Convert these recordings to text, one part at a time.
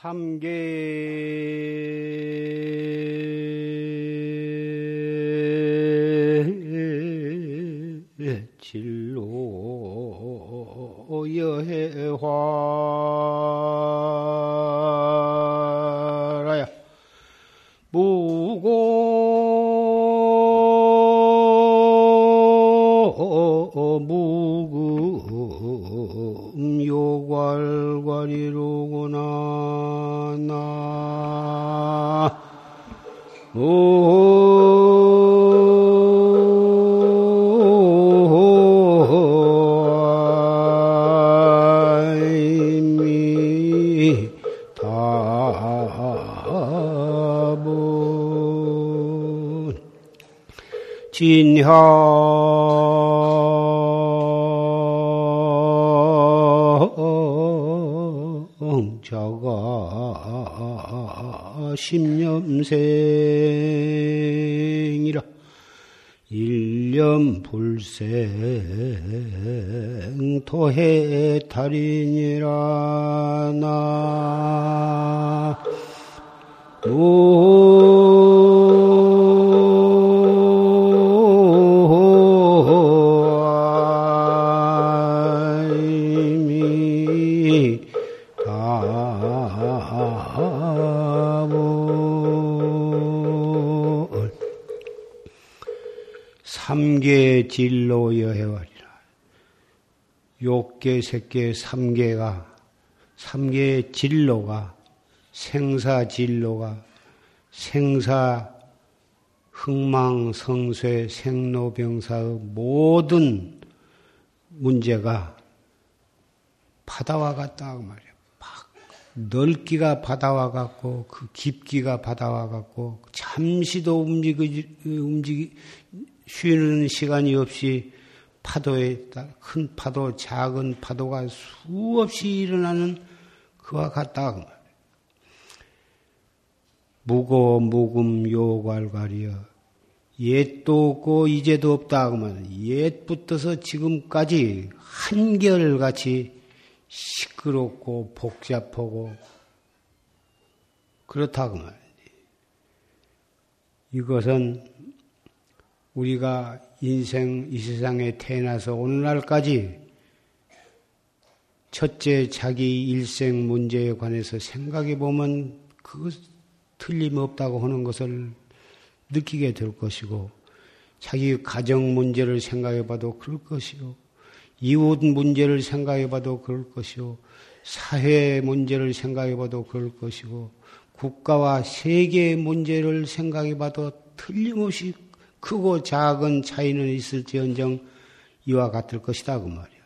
삼계. 진로 여해 진향 자가 십념생이라 일념 불생 토해 달인이라 나. 이 욕계, 색계, 삼계가, 삼계의 진로가, 생사 진로가, 생사, 흥망, 성쇠, 생로병사의 모든 문제가 바다와 같다 그 말이야. 막 넓기가 바다와 같고 그 깊기가 바다와 같고 잠시도 움직이 움직이 쉬는 시간이 없이 파도에 따- 큰 파도, 작은 파도가 수없이 일어나는 그와 같다 그 말이야. 무고 무금 요괄괄이여 옛도 없고 이제도 없다 그러면 옛부터서 지금까지 한결같이 시끄럽고 복잡하고 그렇다 그 말이지. 이것은 우리가 인생 이 세상에 태어나서 오늘날까지 첫째 자기 일생 문제에 관해서 생각해 보면 그 틀림없다고 하는 것을 느끼게 될 것이고 자기 가정 문제를 생각해 봐도 그럴 것이요. 이웃 문제를 생각해 봐도 그럴 것이요. 사회 문제를 생각해 봐도 그럴 것이고 국가와 세계의 문제를 생각해 봐도 틀림없이 크고 작은 차이는 있을지언정 이와 같을 것이다 그 말이야.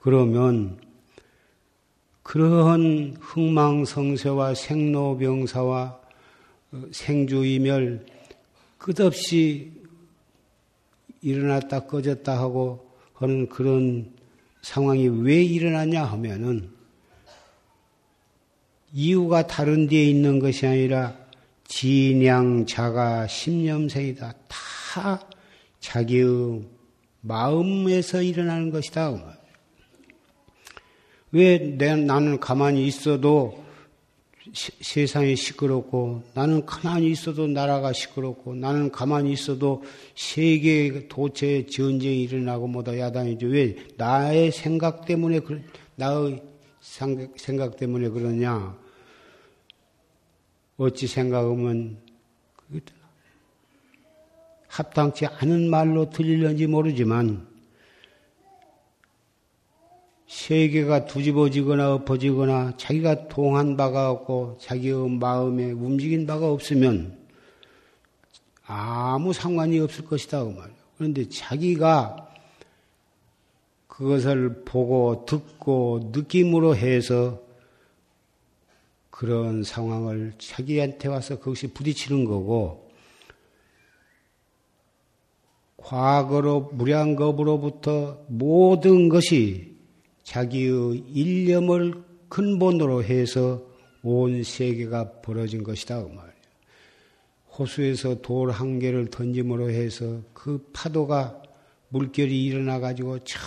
그러면 그러한 흥망성쇠와 생로병사와 어, 생주이멸 끝없이 일어났다 꺼졌다 하고 하는 그런 상황이 왜 일어나냐 하면은 이유가 다른 데에 있는 것이 아니라 진양 자가 심념생이다. 다 자기의 마음에서 일어나는 것이다. 그. 왜 내, 나는 가만히 있어도 시- 세상이 시끄럽고 나는 가만히 있어도 나라가 시끄럽고 나는 가만히 있어도 세계 도처에 전쟁이 일어나고 뭐다 야단이죠. 왜 나의 생각 때문에 그 나의 생각, 생각 때문에 그러냐? 어찌 생각하면 그게 합당치 않은 말로 들릴는지 모르지만 세계가 뒤집어지거나 엎어지거나 자기가 동한 바가 없고 자기의 마음에 움직인 바가 없으면 아무 상관이 없을 것이다 그 말이에요. 그런데 자기가 그것을 보고 듣고 느낌으로 해서 그런 상황을 자기한테 와서 그것이 부딪히는 거고 과거로 무량겁으로부터 모든 것이 자기의 일념을 근본으로 해서 온 세계가 벌어진 것이다 그. 호수에서 돌 한 개를 던짐으로 해서 그 파도가 물결이 일어나 가지고 저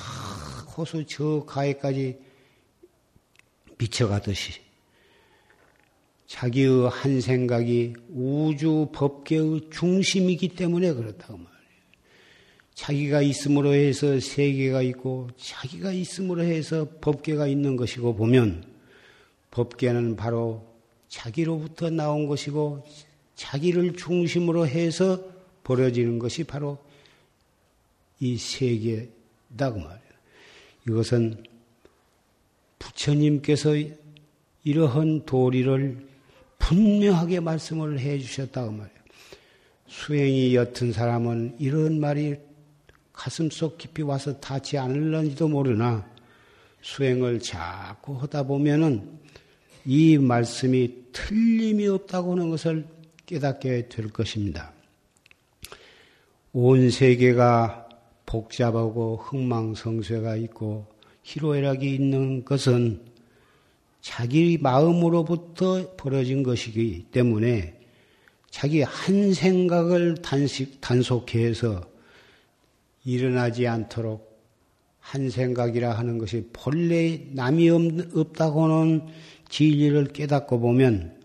호수 저 가에까지 미쳐가듯이 자기의 한 생각이 우주 법계의 중심이기 때문에 그렇다고 말이에요. 자기가 있음으로 해서 세계가 있고 자기가 있음으로 해서 법계가 있는 것이고 보면 법계는 바로 자기로부터 나온 것이고 자기를 중심으로 해서 벌어지는 것이 바로 이 세계다 그 말이에요. 이것은 부처님께서 이러한 도리를 분명하게 말씀을 해 주셨다고 말이에요. 수행이 옅은 사람은 이런 말이 가슴속 깊이 와서 닿지 않을런지도 모르나 수행을 자꾸 하다 보면은 이 말씀이 틀림이 없다고 하는 것을 깨닫게 될 것입니다. 온 세계가 복잡하고 흥망성쇠가 있고 희로애락이 있는 것은 자기 마음으로부터 벌어진 것이기 때문에 자기 한 생각을 단식, 단속해서 일어나지 않도록 한 생각이라 하는 것이 본래 남이 없다고는 진리를 깨닫고 보면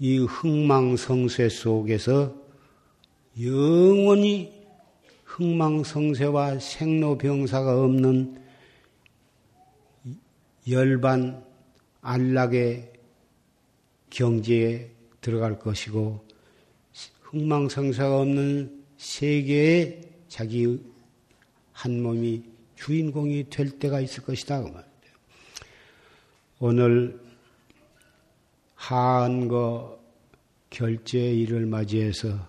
이 흥망성쇠 속에서 영원히 흥망성쇠와 생로병사가 없는 열반 안락의 경지에 들어갈 것이고 흥망성쇠가 없는 세계에 자기 한 몸이 주인공이 될 때가 있을 것이다. 그. 오늘 한거 결제일을 맞이해서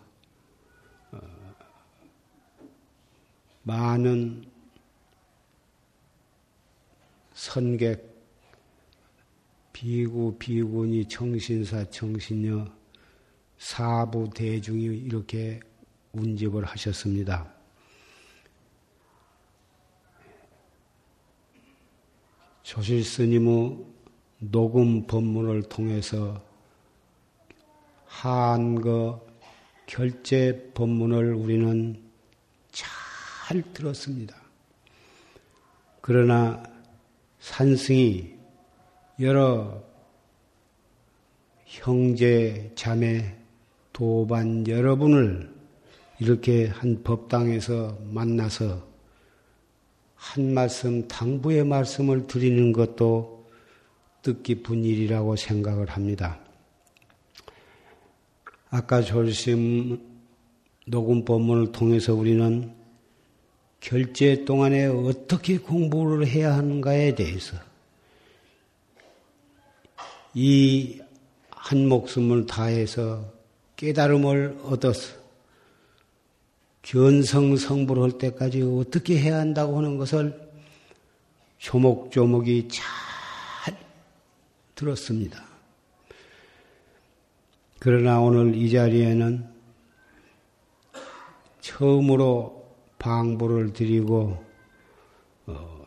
어, 많은 선객, 비구, 비구니, 청신사, 청신녀, 사부 대중이 이렇게 운집을 하셨습니다. 조실 스님의 녹음 법문을 통해서 한거 결제 법문을 우리는 잘 들었습니다. 그러나 산승이 여러 형제, 자매, 도반 여러분을 이렇게 한 법당에서 만나서 한 말씀, 당부의 말씀을 드리는 것도 뜻깊은 일이라고 생각을 합니다. 아까 조심 녹음 법문을 통해서 우리는 결제 동안에 어떻게 공부를 해야 하는가에 대해서 이 한 목숨을 다해서 깨달음을 얻어서 견성 성불 할 때까지 어떻게 해야 한다고 하는 것을 조목조목이 잘 들었습니다. 그러나 오늘 이 자리에는 처음으로 방부를 드리고 어,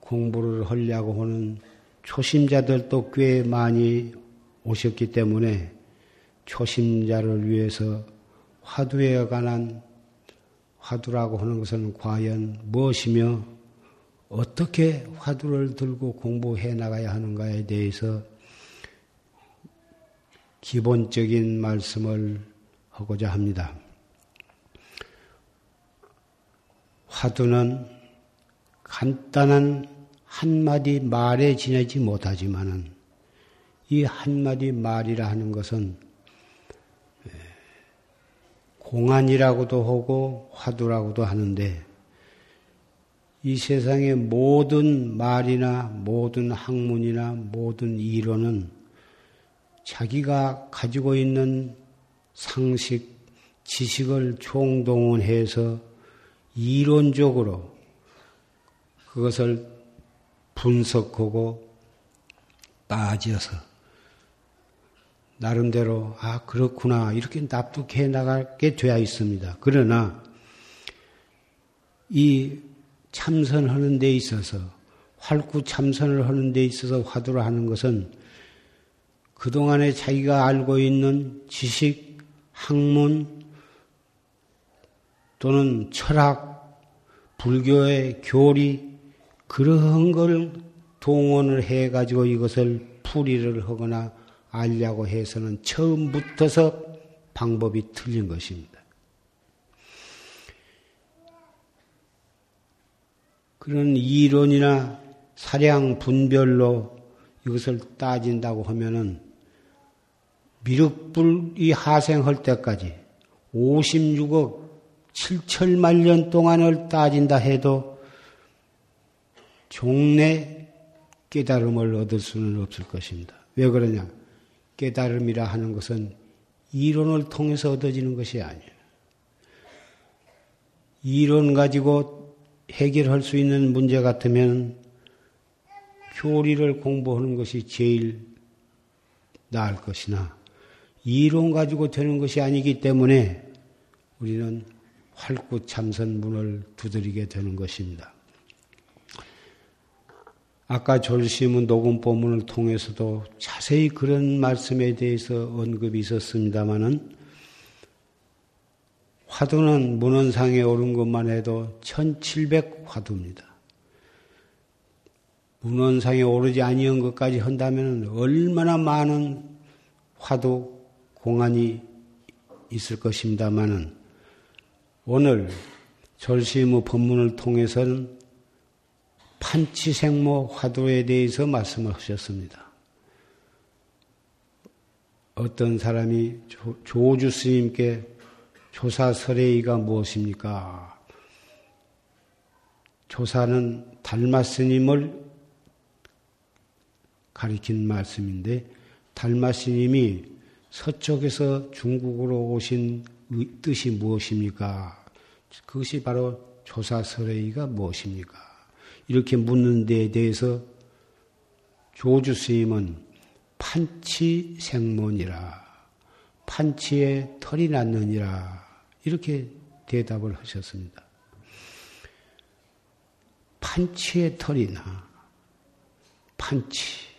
공부를 하려고 하는 초심자들도 꽤 많이 오셨기 때문에 초심자를 위해서 화두에 관한 화두라고 하는 것은 과연 무엇이며 어떻게 화두를 들고 공부해 나가야 하는가에 대해서 기본적인 말씀을 하고자 합니다. 화두는 간단한 한마디 말에 지내지 못하지만은 이 한마디 말이라 하는 것은 공안이라고도 하고 화두라고도 하는데 이 세상의 모든 말이나 모든 학문이나 모든 이론은 자기가 가지고 있는 상식, 지식을 총동원해서 이론적으로 그것을 분석하고 따져서 나름대로 아 그렇구나 이렇게 납득해 나가게 되어 있습니다. 그러나 이 참선하는 데 있어서 활구 참선을 하는 데 있어서 화두를 하는 것은 그동안에 자기가 알고 있는 지식, 학문 또는 철학, 불교의 교리 그러한 걸 동원을 해 가지고 이것을 풀이를 하거나 알려고 해서는 처음부터서 방법이 틀린 것입니다. 그런 이론이나 사량 분별로 이것을 따진다고 하면은 미륵불이 하생할 때까지 56억 7천만 년 동안을 따진다 해도 종래 깨달음을 얻을 수는 없을 것입니다. 왜 그러냐? 깨달음이라 하는 것은 이론을 통해서 얻어지는 것이 아니에요. 이론 가지고 해결할 수 있는 문제 같으면 교리를 공부하는 것이 제일 나을 것이나 이론 가지고 되는 것이 아니기 때문에 우리는 활구 참선 문을 두드리게 되는 것입니다. 아까 졸시문 녹음법문을 통해서도 자세히 그런 말씀에 대해서 언급이 있었습니다마는 화두는 문헌상에 오른 것만 해도 1700 화두입니다. 문헌상에 오르지 아니한 것까지 한다면 얼마나 많은 화두 공안이 있을 것입니다마는 오늘 절시의 법문을 통해서는 판치생모 화두에 대해서 말씀을 하셨습니다. 어떤 사람이 조, 주 스님께 조사설의가 무엇입니까? 조사는 달마 스님을 가리킨 말씀인데 달마 스님이 서쪽에서 중국으로 오신 뜻이 무엇입니까? 그것이 바로 조사설의가 무엇입니까? 이렇게 묻는 데에 대해서 조주 스님은 판치 생문이라 판치에 털이 났느니라 이렇게 대답을 하셨습니다. 판치에 털이 나 판치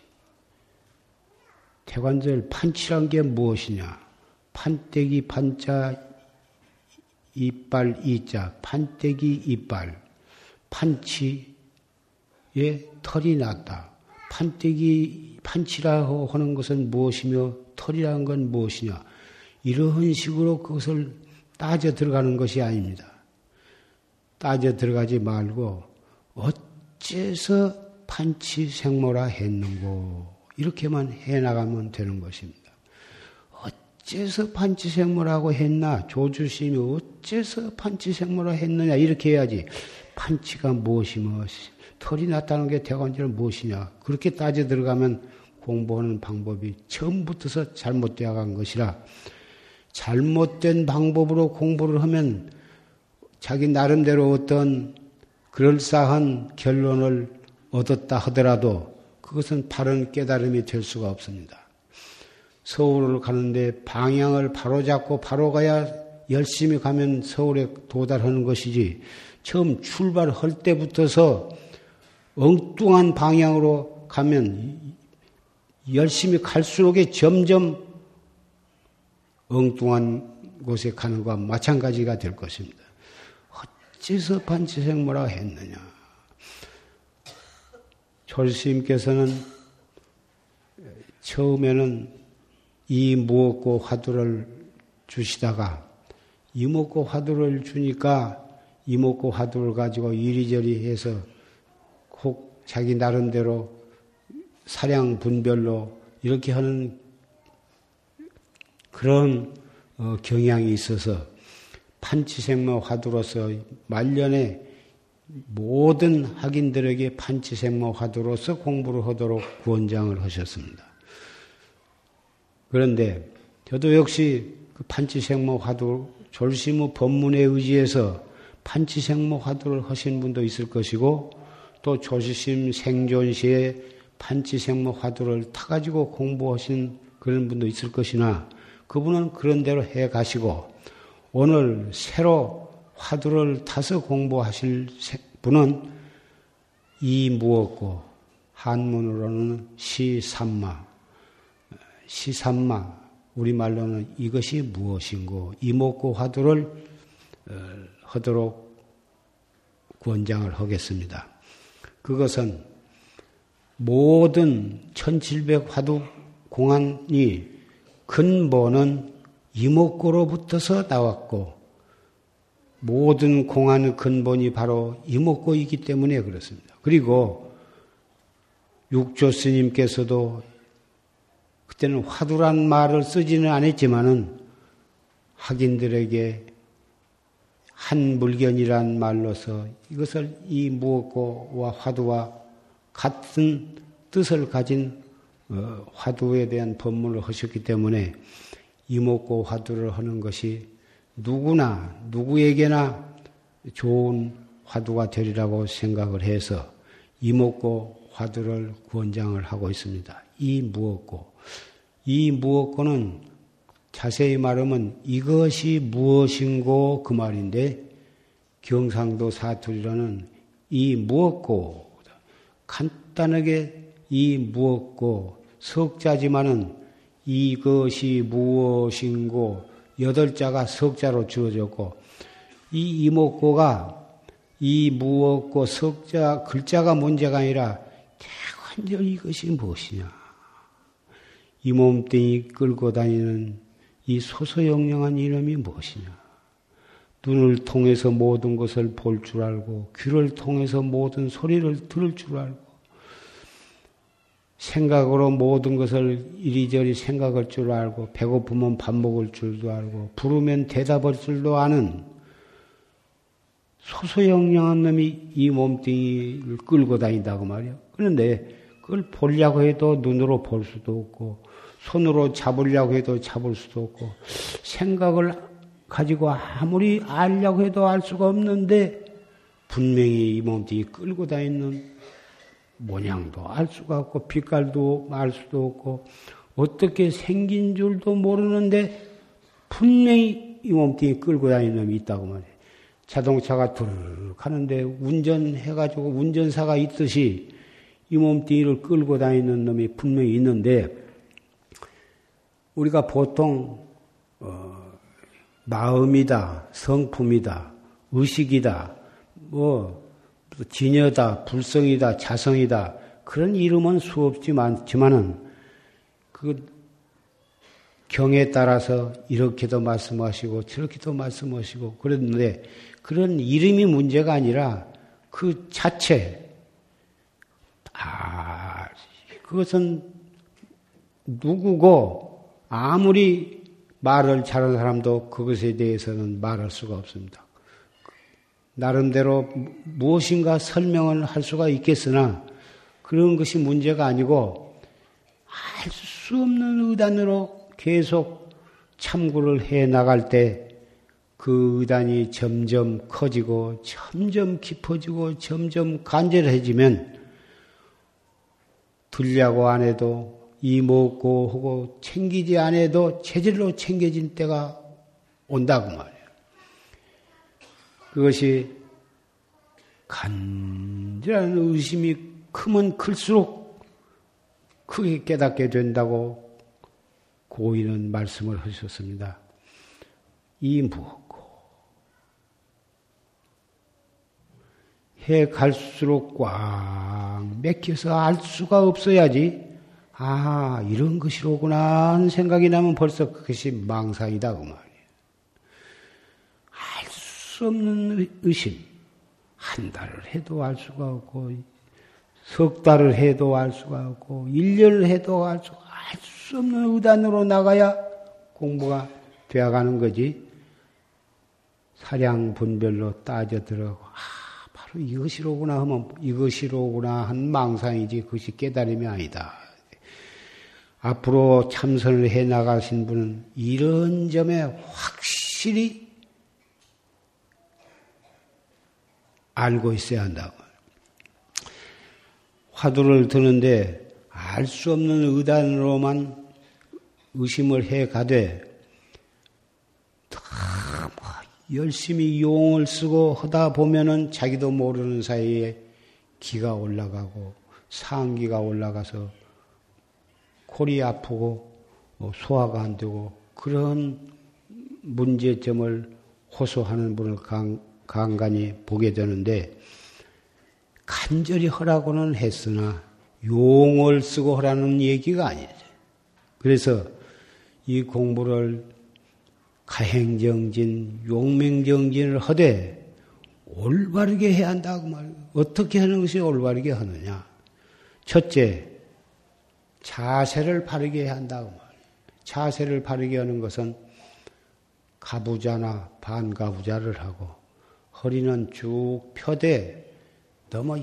태관절 판치란 게 무엇이냐? 판때기 판자 이빨 이자 판때기 이빨 판치 에 털이 났다. 판때기 판치라고 하는 것은 무엇이며 털이라는 건 무엇이냐? 이런 식으로 그것을 따져 들어가는 것이 아닙니다. 따져 들어가지 말고 어째서 판치 생모라 했는고 이렇게만 해나가면 되는 것입니다. 어째서 판치 생모라고 했나? 조주심이 어째서 판치 생모라 했느냐? 이렇게 해야지. 판치가 무엇이며, 털이 났다는 게 대관절은 무엇이냐? 그렇게 따져 들어가면 공부하는 방법이 처음부터서 잘못되어 간 것이라 잘못된 방법으로 공부를 하면 자기 나름대로 어떤 그럴싸한 결론을 얻었다 하더라도 그것은 바른 깨달음이 될 수가 없습니다. 서울을 가는데 방향을 바로 잡고 바로 가야 열심히 가면 서울에 도달하는 것이지 처음 출발할 때부터서 엉뚱한 방향으로 가면 열심히 갈수록 점점 엉뚱한 곳에 가는 것과 마찬가지가 될 것입니다. 어째서 반치생모라 했느냐? 졸스님께서는 처음에는 이 무엇고 화두를 주시다가 이목고 화두를 주니까 이목고 화두를 가지고 이리저리 해서 혹 자기 나름대로 사량 분별로 이렇게 하는 그런 어, 경향이 있어서 판치생모 화두로서 말년에 모든 학인들에게 판치생모 화두로서 공부를 하도록 구원장을 하셨습니다. 그런데 저도 역시 그 판치생모 화두 졸시무 법문에 의지해서 판치생모 화두를 하신 분도 있을 것이고 또 조시심 생존시에 판치생모 화두를 타가지고 공부하신 그런 분도 있을 것이나 그분은 그런 대로 해 가시고 오늘 새로 화두를 타서 공부하실 분은 이 무엇고? 한문으로는 시삼마. 시삼마. 우리말로는 이것이 무엇인고? 이목고 화두를 어, 하도록 권장을 하겠습니다. 그것은 모든 1700 화두 공안이 근본은 이목고로부터서 나왔고 모든 공안의 근본이 바로 이목고이기 때문에 그렇습니다. 그리고 육조 스님께서도 그때는 화두란 말을 쓰지는 않았지만은 학인들에게 한 물견이란 말로서 이것을 이 무엇고와 화두와 같은 뜻을 가진 어, 화두에 대한 법문을 하셨기 때문에 이목고 화두를 하는 것이 누구나 누구에게나 좋은 화두가 되리라고 생각을 해서 이목고 화두를 권장을 하고 있습니다. 이 무엇고 이 무엇고는 자세히 말하면 이것이 무엇인고 그 말인데 경상도 사투리로는 이 무엇고 간단하게 이 무엇고 석자지만은 이것이 무엇인고 여덟 자가 석자로 주어졌고 이 이목고가 이 무엇고 석자 글자가 문제가 아니라 대관절 이것이 무엇이냐. 이 몸뚱이 끌고 다니는 이 소소영령한 이름이 무엇이냐? 눈을 통해서 모든 것을 볼 줄 알고, 귀를 통해서 모든 소리를 들을 줄 알고, 생각으로 모든 것을 이리저리 생각할 줄 알고, 배고프면 밥 먹을 줄도 알고, 부르면 대답할 줄도 아는 소소영령한 놈이 이 몸뚱이를 끌고 다닌다고 말이야. 그런데 그걸 보려고 해도 눈으로 볼 수도 없고, 손으로 잡으려고 해도 잡을 수도 없고 생각을 가지고 아무리 알려고 해도 알 수가 없는데 분명히 이 몸뚱이 끌고 다니는 모양도 알 수가 없고 빛깔도 알 수도 없고 어떻게 생긴 줄도 모르는데 분명히 이 몸뚱이 끌고 다니는 놈이 있다고 말해. 자동차가 두르륵 하는데 운전해가지고 운전사가 있듯이 이 몸뚱이를 끌고 다니는 놈이 분명히 있는데 우리가 보통 어, 마음이다, 성품이다, 의식이다, 뭐 진여다, 불성이다, 자성이다 그런 이름은 수없지 많지만은 그 경에 따라서 이렇게도 말씀하시고 저렇게도 말씀하시고 그랬는데 그런 이름이 문제가 아니라 그 자체 아 그것은 누구고 아무리 말을 잘하는 사람도 그것에 대해서는 말할 수가 없습니다. 나름대로 무엇인가 설명을 할 수가 있겠으나 그런 것이 문제가 아니고 알 수 없는 의단으로 계속 참고를 해 나갈 때 그 의단이 점점 커지고 점점 깊어지고 점점 간절해지면 들려고 안 해도 이먹고 하고 챙기지 않아도 체질로 챙겨진 때가 온다고 말이에요. 그것이 간절한 의심이 크면 클수록 크게 깨닫게 된다고 고인은 말씀을 하셨습니다. 이 무엇고 해 갈수록 꽉 맥혀서 알 수가 없어야지 아, 이런 것이로구나 하는 생각이 나면 벌써 그것이 망상이다, 그 말이에요. 알 수 없는 의심. 한 달을 해도 알 수가 없고, 석 달을 해도 알 수가 없고, 1년을 해도 알 수, 알 수 없는 의단으로 나가야 공부가 되어가는 거지. 사량 분별로 따져 들어가고, 아, 바로 이것이로구나 하면 이것이로구나 한 망상이지 그것이 깨달음이 아니다. 앞으로 참선을 해 나가신 분은 이런 점에 확실히 알고 있어야 한다고. 화두를 드는데 알 수 없는 의단으로만 의심을 해 가되 열심히 용을 쓰고 하다 보면은 자기도 모르는 사이에 기가 올라가고 상기가 올라가서 골이 아프고 뭐 소화가 안 되고 그런 문제점을 호소하는 분을 간, 간간히 보게 되는데 간절히 하라고는 했으나 용을 쓰고 하라는 얘기가 아니죠. 그래서 이 공부를 가행정진, 용맹정진을 하되 올바르게 해야 한다고 말. 어떻게 하는 것이 올바르게 하느냐? 첫째, 자세를 바르게 한다고 말. 자세를 바르게 하는 것은 가부자나 반가부자를 하고 허리는 쭉 펴되 너무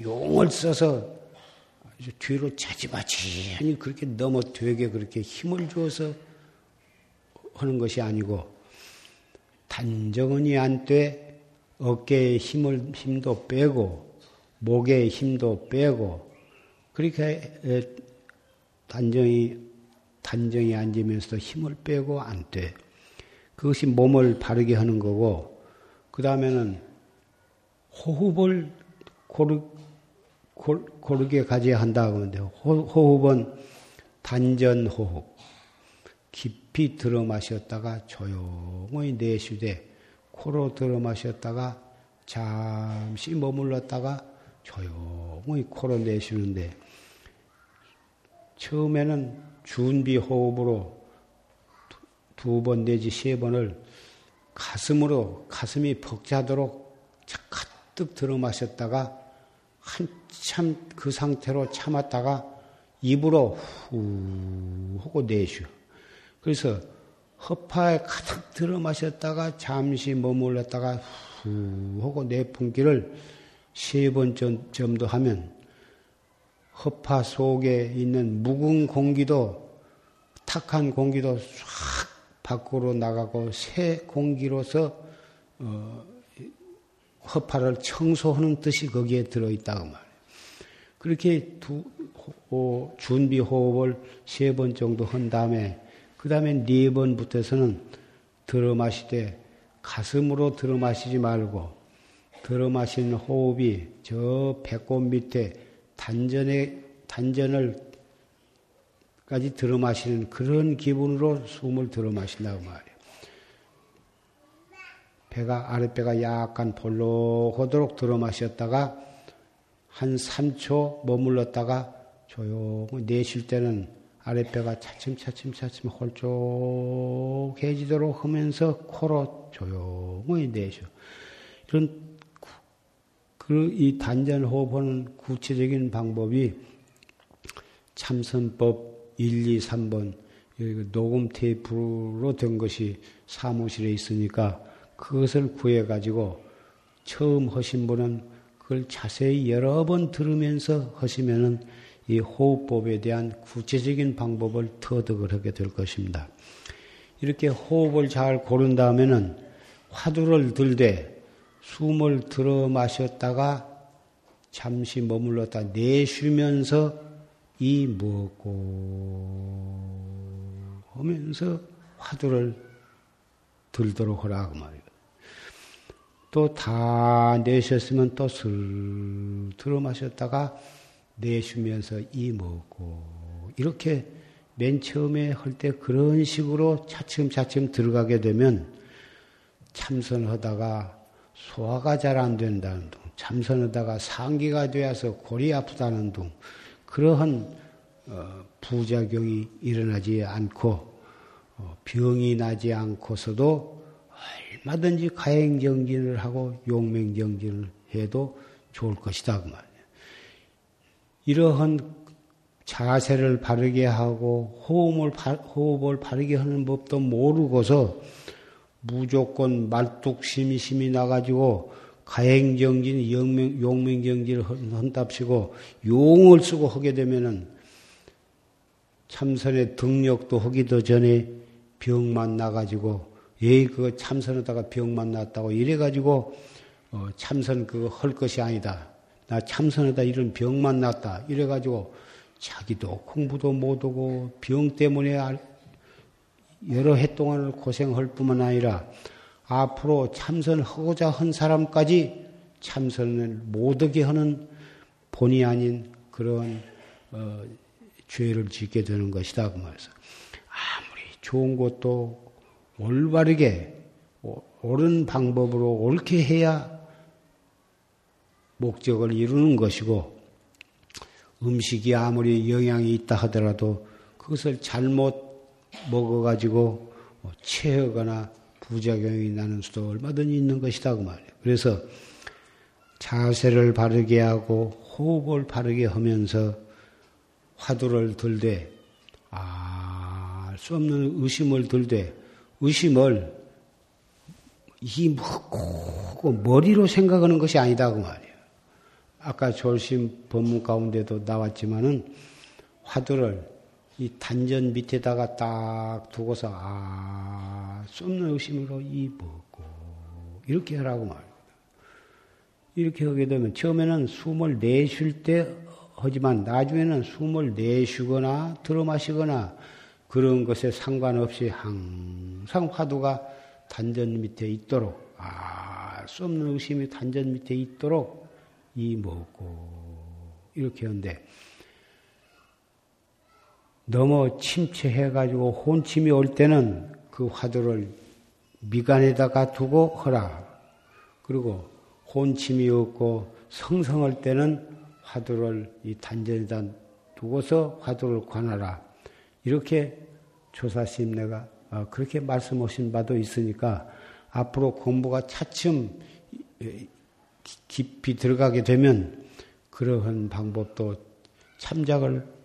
용을 써서 뒤로 차지마치니 그렇게 너무 되게 그렇게 힘을 주어서 하는 것이 아니고 단정히 안돼 어깨에 힘을 힘도 빼고 목에 힘도 빼고 그렇게 단정히 단정히 앉으면서도 힘을 빼고 안 돼. 그것이 몸을 바르게 하는 거고 그 다음에는 호흡을 고르, 고르 게 가져야 한다고 하는데 호흡은 단전 호흡. 깊이 들어 마셨다가 조용히 내쉬되 코로 들어 마셨다가 잠시 머물렀다가 조용히 코로 내쉬는데 처음에는 준비 호흡으로 두 번 내지 세 번을 가슴으로 가슴이 벅차도록 가득 들어 마셨다가 한참 그 상태로 참았다가 입으로 후 하고 내쉬어. 그래서 허파에 가득 들어 마셨다가 잠시 머물렀다가 후 하고 내품기를 세 번 정도 하면 허파 속에 있는 묵은 공기도 탁한 공기도 싹 밖으로 나가고 새 공기로서 어, 허파를 청소하는 뜻이 거기에 들어있다고 말이에요. 그렇게 두, 호, 준비 호흡을 세 번 정도 한 다음에 그 다음에 네 번부터서는 들어 마시되 가슴으로 들어 마시지 말고 들어 마시는 호흡이 저 배꼽 밑에 단전에 단전을 까지 들어 마시는 그런 기분으로 숨을 들어 마신다고 말이에요. 배가 아랫배가 약간 볼록하도록 들어 마셨다가 한 3초 머물렀다가 조용히 내쉴 때는 아랫배가 차츰차츰 차츰 홀쭉해지도록 하면서 코로 조용히 내쉬어. 이런 그 이 단전 호흡하는 구체적인 방법이 참선법 1, 2, 3번 녹음 테이프로 된 것이 사무실에 있으니까 그것을 구해 가지고 처음 하신 분은 그걸 자세히 여러 번 들으면서 하시면은 이 호흡법에 대한 구체적인 방법을 터득을 하게 될 것입니다. 이렇게 호흡을 잘 고른 다음에는 화두를 들되 숨을 들어 마셨다가 잠시 머물렀다 내쉬면서 이 먹고 하면서 화두를 들도록 하라고 말이에요. 또 다 내셨으면 또슬 들어 마셨다가 내쉬면서 이 먹고 이렇게 맨 처음에 할 때 그런 식으로 차츰차츰 들어가게 되면 참선하다가 소화가 잘 안 된다는 둥, 참선하다가 상기가 되어서 골이 아프다는 둥, 그러한 어, 부작용이 일어나지 않고 어, 병이 나지 않고서도 얼마든지 가행정진을 하고 용맹정진을 해도 좋을 것이다 그 말이에요. 이러한 자세를 바르게 하고 호흡을, 호흡을 바르게 하는 법도 모르고서 무조건 말뚝심이 심이 나가지고 가행정진, 용맹, 용맹정진을 한답시고 용을 쓰고 하게 되면은 참선의 등력도 하기도 전에 병만 나가지고 예, 그거 참선하다가 병만 났다고 이래가지고 어, 참선 그거 할 것이 아니다. 나 참선하다 이런 병만 났다. 이래가지고 자기도 공부도 못하고 병 때문에 여러 해 동안을 고생할 뿐만 아니라 앞으로 참선하고자 한 사람까지 참선을 못하게 하는 본의 아닌 그런 어, 죄를 짓게 되는 것이다 그 말에서 아무리 좋은 것도 올바르게 옳은 방법으로 옳게 해야 목적을 이루는 것이고 음식이 아무리 영양이 있다 하더라도 그것을 잘못 먹어가지고 뭐 체하거나 부작용이 나는 수도 얼마든지 있는 것이다 그 말이에요. 그래서 자세를 바르게 하고 호흡을 바르게 하면서 화두를 들되 알수 없는 의심을 들되 의심을 이 뭐, 머리로 생각하는 것이 아니다 그 말이에요. 아까 졸심 법문 가운데도 나왔지만은 화두를 이 단전 밑에다가 딱 두고서 아, 쏟는 의심으로 이 먹고 이렇게 하라고 말입니다. 이렇게 하게 되면 처음에는 숨을 내쉴 때 하지만 나중에는 숨을 내쉬거나 들어 마시거나 그런 것에 상관없이 항상 화두가 단전 밑에 있도록 아, 수 없는 의심이 단전 밑에 있도록 이 먹고 이렇게 하는데 너무 침체해가지고 혼침이 올 때는 그 화두를 미간에다가 두고 허라. 그리고 혼침이 없고 성성할 때는 화두를 이 단전에다 두고서 화두를 관하라. 이렇게 조사스님네가 어, 그렇게 말씀하신 바도 있으니까 앞으로 공부가 차츰 깊이 들어가게 되면 그러한 방법도 참작을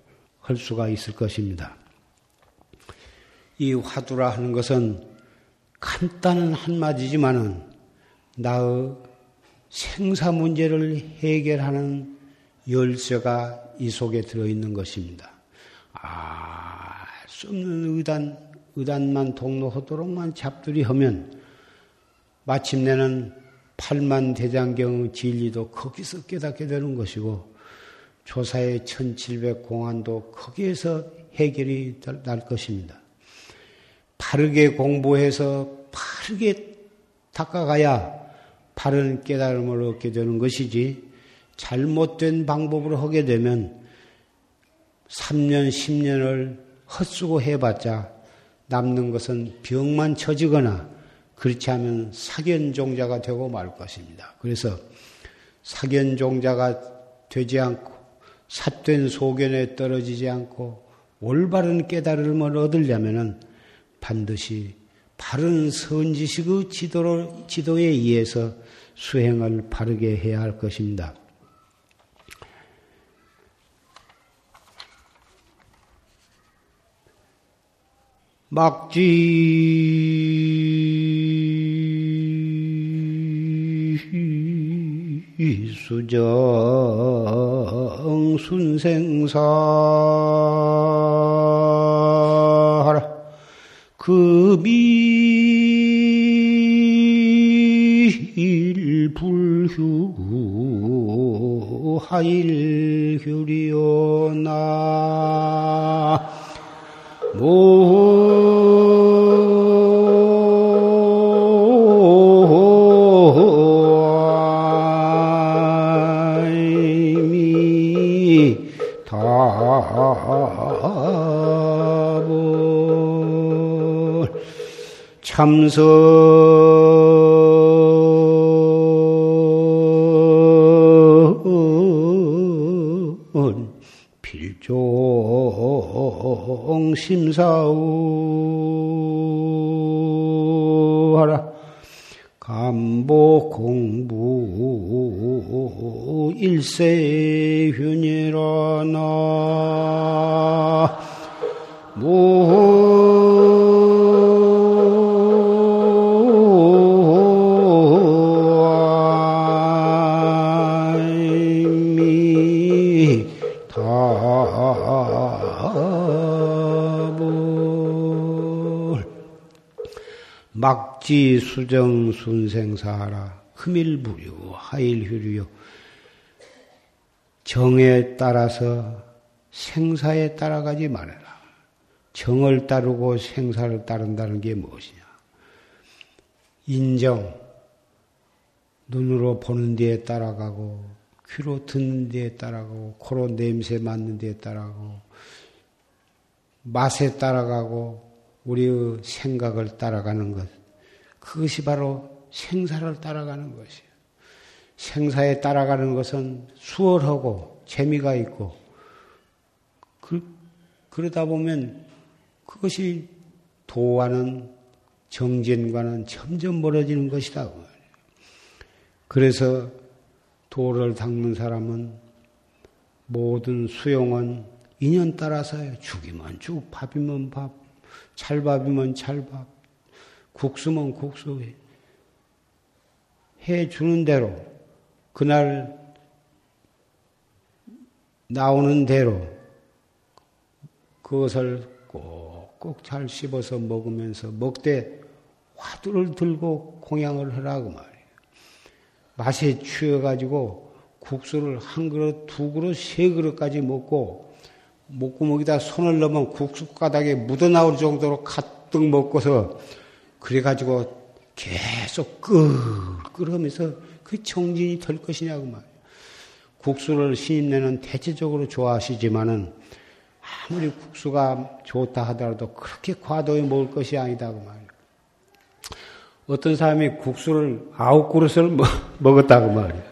할 수가 있을 것입니다. 이 화두라 하는 것은 간단한 한마디지만은 나의 생사 문제를 해결하는 열쇠가 이 속에 들어있는 것입니다. 아, 수 없는 의단, 의단만 동로하도록만 잡들이 하면 마침내는 팔만 대장경 진리도 거기서 깨닫게 되는 것이고 조사의 1700 공안도 거기에서 해결이 날 것입니다. 바르게 공부해서 바르게 닦아가야 바른 깨달음을 얻게 되는 것이지 잘못된 방법으로 하게 되면 3년, 10년을 헛수고 해봤자 남는 것은 병만 처지거나 그렇지 않으면 사견종자가 되고 말 것입니다. 그래서 사견종자가 되지 않고 삿된 소견에 떨어지지 않고 올바른 깨달음을 얻으려면은 반드시 바른 선지식의 지도로, 지도에 의해서 수행을 바르게 해야 할 것입니다. 막지 수정 순생사하라. 금일불휴 하일휴리오나 참선 필종 심사하라 감복 공부 일세 수정 순생사하라 흠일부류 하일휴류요 정에 따라서 생사에 따라가지 말아라. 정을 따르고 생사를 따른다는 게 무엇이냐? 인정, 눈으로 보는 데에 따라가고, 귀로 듣는 데에 따라가고, 코로 냄새 맡는 데에 따라가고, 맛에 따라가고, 우리의 생각을 따라가는 것. 그것이 바로 생사를 따라가는 것이에요. 생사에 따라가는 것은 수월하고 재미가 있고 그, 그러다 보면 그것이 도와는 정진과는 점점 멀어지는 것이다. 그래서 도를 닦는 사람은 모든 수용은 인연 따라서요. 죽이면 죽, 밥이면 밥, 찰밥이면 찰밥, 국수면 국수. 해 주는 대로, 그날 나오는 대로 그것을 꼭꼭 잘 씹어서 먹으면서 먹되 화두를 들고 공양을 하라고 말이에요. 맛에 취해가지고 국수를 한 그릇, 두 그릇, 세 그릇까지 먹고 목구멍에다 손을 넣으면 국수 가닥에 묻어나올 정도로 가득 먹고서 그래가지고 계속 끓끓하면서 그 정진이 될 것이냐고 말이에요. 국수를 신임내는 대체적으로 좋아하시지만은 아무리 국수가 좋다 하더라도 그렇게 과도히 먹을 것이 아니다고 말이에요. 어떤 사람이 국수를 아홉 그릇을 먹었다고 말이에요.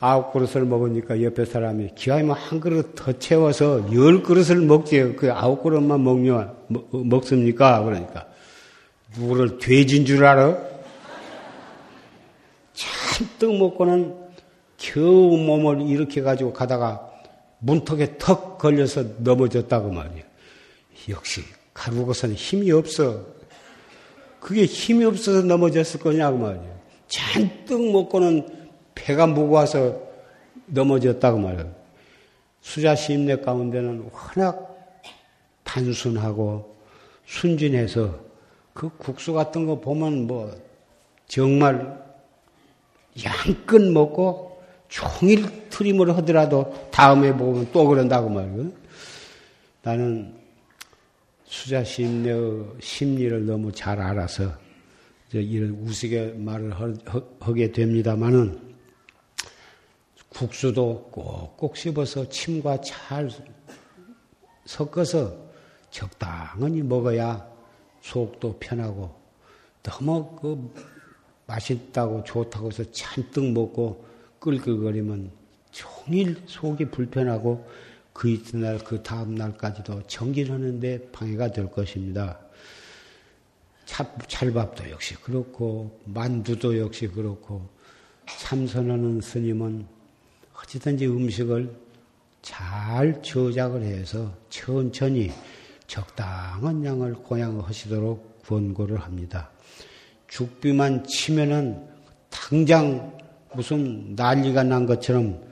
아홉 그릇을 먹으니까 옆에 사람이 기왕이면 한 그릇 더 채워서 열 그릇을 먹지 그 아홉 그릇만 먹냐 먹, 습니까 그러니까 누구를 돼진 줄 알아? 잔뜩 먹고는 겨우 몸을 일으켜 가지고 가다가 문턱에 턱 걸려서 넘어졌다고 말이야. 역시 가루것은 힘이 없어. 그게 힘이 없어서 넘어졌을 거냐고 말이야. 잔뜩 먹고는 배가 무거워서 넘어졌다고 말이에요. 수자 시임내 가운데는 워낙 단순하고 순진해서 그 국수 같은 거 보면 뭐 정말 양껏 먹고 종일 트림을 하더라도 다음에 보면 또 그런다고 말이에요. 나는 수자 시임내의 심리를 너무 잘 알아서 이런 우스개 말을 하게 됩니다만은 국수도 꼭꼭 씹어서 침과 잘 섞어서 적당히 먹어야 속도 편하고 너무 그 맛있다고 좋다고 해서 잔뜩 먹고 끌끌거리면 종일 속이 불편하고 그 이튿날 그 다음 날까지도 정진하는데 방해가 될 것입니다. 찰밥도 역시 그렇고 만두도 역시 그렇고 참선하는 스님은 어찌든지 음식을 잘 저작을 해서 천천히 적당한 양을 고양하시도록 권고를 합니다. 죽비만 치면은 당장 무슨 난리가 난 것처럼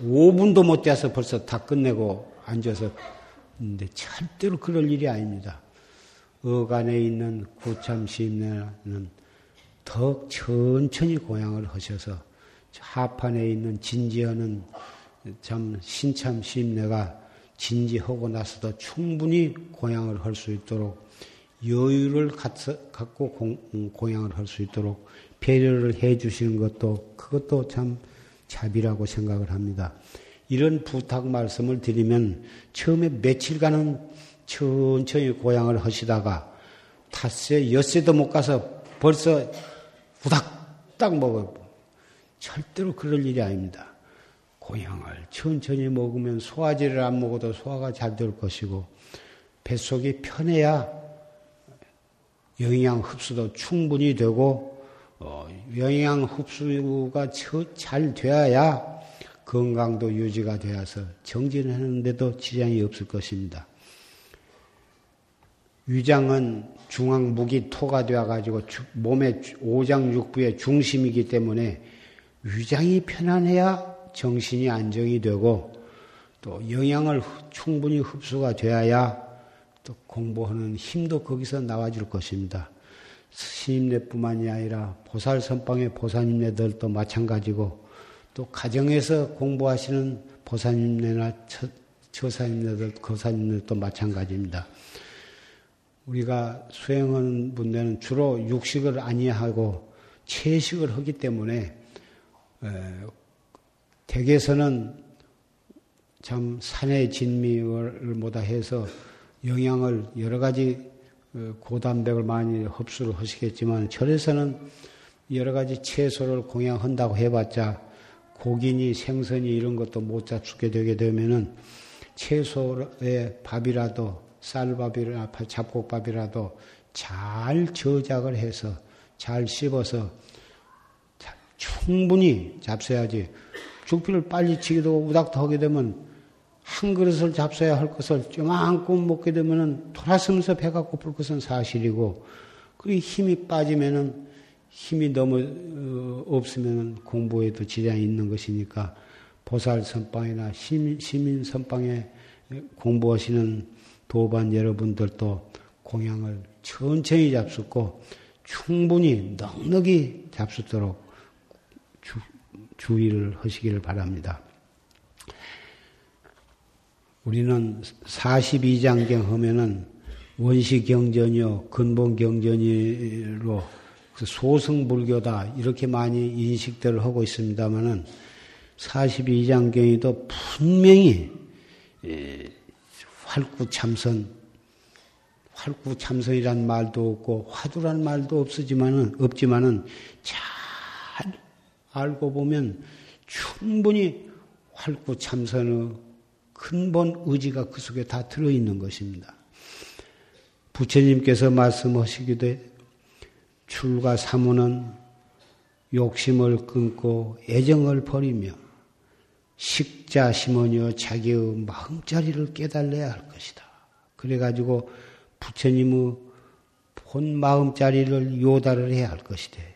5분도 못 돼서 벌써 다 끝내고 앉아서 있는데 절대로 그럴 일이 아닙니다. 어간에 있는 구참심내는 더 천천히 고양을 하셔서 하판에 있는 진지하는 참 신참 심내가 진지하고 나서도 충분히 고향을 할 수 있도록 여유를 갖고 음, 고향을 할 수 있도록 배려를 해 주시는 것도 그것도 참 자비라고 생각을 합니다. 이런 부탁 말씀을 드리면 처음에 며칠간은 천천히 고향을 하시다가 탓세, 엿새도 못 가서 벌써 후닥딱 먹어요. 절대로 그럴 일이 아닙니다. 고향을 천천히 먹으면 소화제를 안 먹어도 소화가 잘 될 것이고 뱃속이 편해야 영양 흡수도 충분히 되고 어, 영양 흡수가 잘 되어야 건강도 유지가 되어서 정진하는데도 지장이 없을 것입니다. 위장은 중앙 무기 토가 되어 가지고 몸의 오장육부의 중심이기 때문에 위장이 편안해야 정신이 안정이 되고 또 영양을 충분히 흡수가 되어야 또 공부하는 힘도 거기서 나와줄 것입니다. 스님네뿐만이 아니라 보살 선방의 보살님네들도 마찬가지고 또 가정에서 공부하시는 보살님네나 처사님네들, 거사님들도 마찬가지입니다. 우리가 수행하는 분들은 주로 육식을 아니하고 채식을 하기 때문에 댁에서는 참 산의 진미를 뭐다 해서 영양을 여러 가지 어, 고단백을 많이 흡수를 하시겠지만 절에서는 여러 가지 채소를 공양한다고 해봤자 고기니 생선이 이런 것도 못 잡수게 되게 되면은 채소에 밥이라도 쌀밥이나 잡곡밥이라도 잘 저작을 해서 잘 씹어서 충분히 잡숴야지. 죽비를 빨리 치기도 우닥도 하게 되면 한 그릇을 잡숴야 할 것을 좀만큼 먹게 되면은 돌아서면서 배가 고플 것은 사실이고, 그리고 힘이 빠지면은 힘이 너무 어, 없으면 공부에도 지장이 있는 것이니까 보살 선방이나 시민, 시민 선방에 공부하시는 도반 여러분들도 공양을 천천히 잡숫고 충분히 넉넉히 잡숫도록 주, 주의를 하시기를 바랍니다. 우리는 42장경 하면은 원시 경전이요, 근본 경전이로 소승불교다, 이렇게 많이 인식들을 하고 있습니다만은 42장경에도 분명히 활구참선, 활구참선이란 말도 없고 화두란 말도 없지만은 없지만은 잘 알고 보면 충분히 활구 참선의 근본 의지가 그 속에 다 들어 있는 것입니다. 부처님께서 말씀하시기도 출가 사무는 욕심을 끊고 애정을 버리며 식자 심원여 자기의 마음자리를 깨달아야 할 것이다. 그래가지고 부처님의 본 마음자리를 요달을 해야 할 것이다.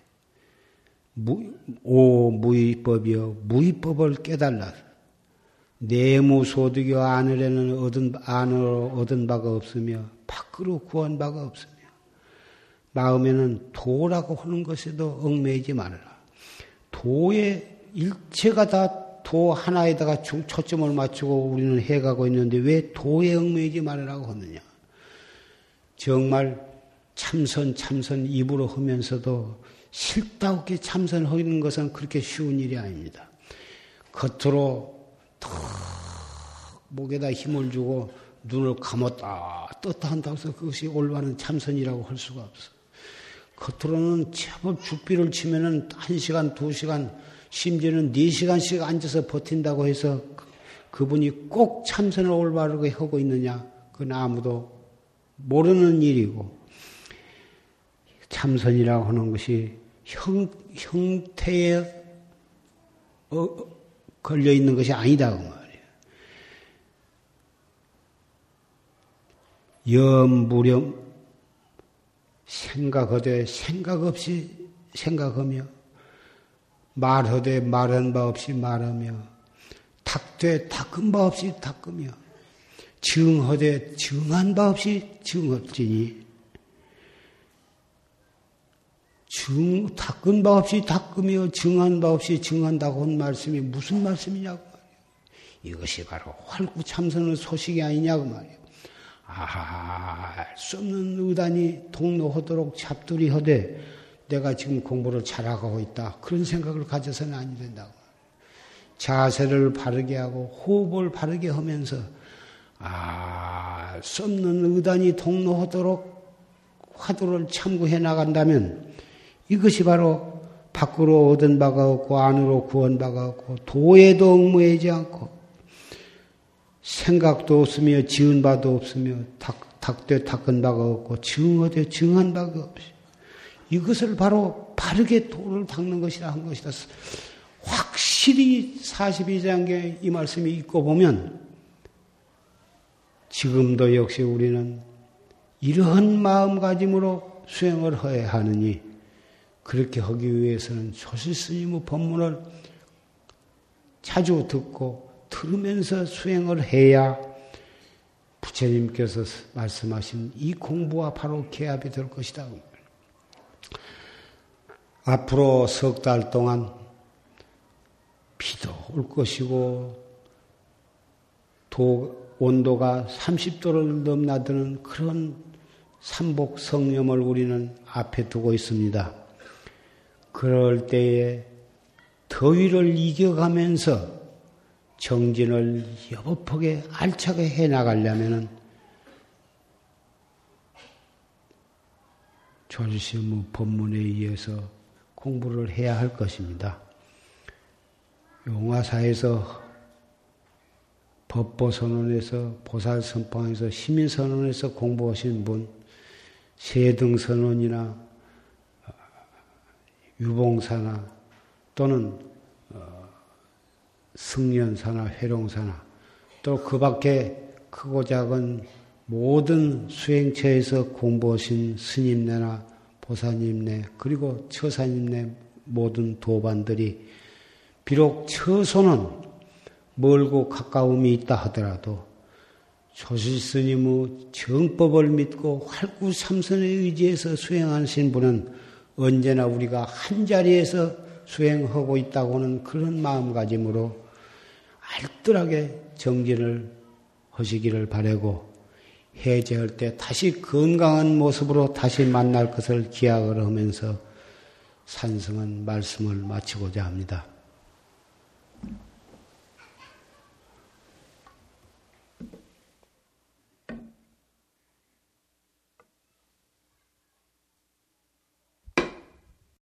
무, 오 무의법이여 무의법을 깨달라. 내무 소득여 안으로는 얻은 안으로 얻은 바가 없으며 밖으로 구한 바가 없으며 마음에는 도라고 하는 것에도 얽매이지 말아라. 도의 일체가 다 도 하나에다가 초점을 맞추고 우리는 해가고 있는데 왜 도에 얽매이지 말으라고 하느냐. 정말 참선, 참선 입으로 하면서도 싫다없게 참선하는 것은 그렇게 쉬운 일이 아닙니다. 겉으로 턱 목에다 힘을 주고 눈을 감았다 떴다 한다고 해서 그것이 올바른 참선이라고 할 수가 없어. 겉으로는 제법 죽비를 치면은 한 시간, 두 시간 심지어는 4시간씩 앉아서 버틴다고 해서 그분이 꼭 참선을 올바르게 하고 있느냐? 그건 아무도 모르는 일이고, 참선이라고 하는 것이 형, 형태에 어, 걸려 있는 것이 아니다, 그 말이에요. 염무렴, 생각하되 생각 없이 생각하며, 말하되 말한 바 없이 말하며 닦되 닦은 바 없이 닦으며 증하되 증한 바 없이 증할지니 증, 닦은 바 없이 닦으며 증한 바 없이 증한다고 한 말씀이 무슨 말씀이냐고 말이에요. 이것이 바로 활구 참선의 소식이 아니냐고 말이에요. 아, 수 없는 의단이 동로하도록 잡두리 하되 내가 지금 공부를 잘하고 있다. 그런 생각을 가져서는 안 된다고. 자세를 바르게 하고 호흡을 바르게 하면서 아, 썩는 의단이 동로하도록 화두를 참고해 나간다면 이것이 바로 밖으로 얻은 바가 없고 안으로 구원 바가 없고 도에도 엉무해지 않고 생각도 없으며 지은 바도 없으며 탁, 탁되 닦은 바가 없고 증어되 증한 바가 없이 이것을 바로 바르게 도를 닦는 것이라 한 것이다. 확실히 42장에 이 말씀이 있고 보면 지금도 역시 우리는 이러한 마음가짐으로 수행을 해야 하느니 그렇게 하기 위해서는 조실 스님의 법문을 자주 듣고 들으면서 수행을 해야 부처님께서 말씀하신 이 공부와 바로 개합이 될 것이다. 앞으로 석 달 동안 비도 올 것이고 도 온도가 30도를 넘나드는 그런 삼복 성념을 우리는 앞에 두고 있습니다. 그럴 때에 더위를 이겨가면서 정진을 여법하게 알차게 해 나가려면은 조지시무 법문에 의해서 공부를 해야 할 것입니다. 용화사에서 법보선언에서 보살선방에서 시민선언에서 공부하신 분, 세등선언이나 어, 유봉사나 또는 어, 승련사나 회룡사나 또 그 밖에 크고 작은 모든 수행처에서 공부하신 스님네나 보사님네 그리고 처사님네 모든 도반들이 비록 처소는 멀고 가까움이 있다 하더라도 조실 스님의 정법을 믿고 활구 삼선에 의지해서 수행하신 분은 언제나 우리가 한 자리에서 수행하고 있다고는 그런 마음가짐으로 알뜰하게 정진을 하시기를 바라고 해제할 때 다시 건강한 모습으로 다시 만날 것을 기약을 하면서 산성한 말씀을 마치고자 합니다.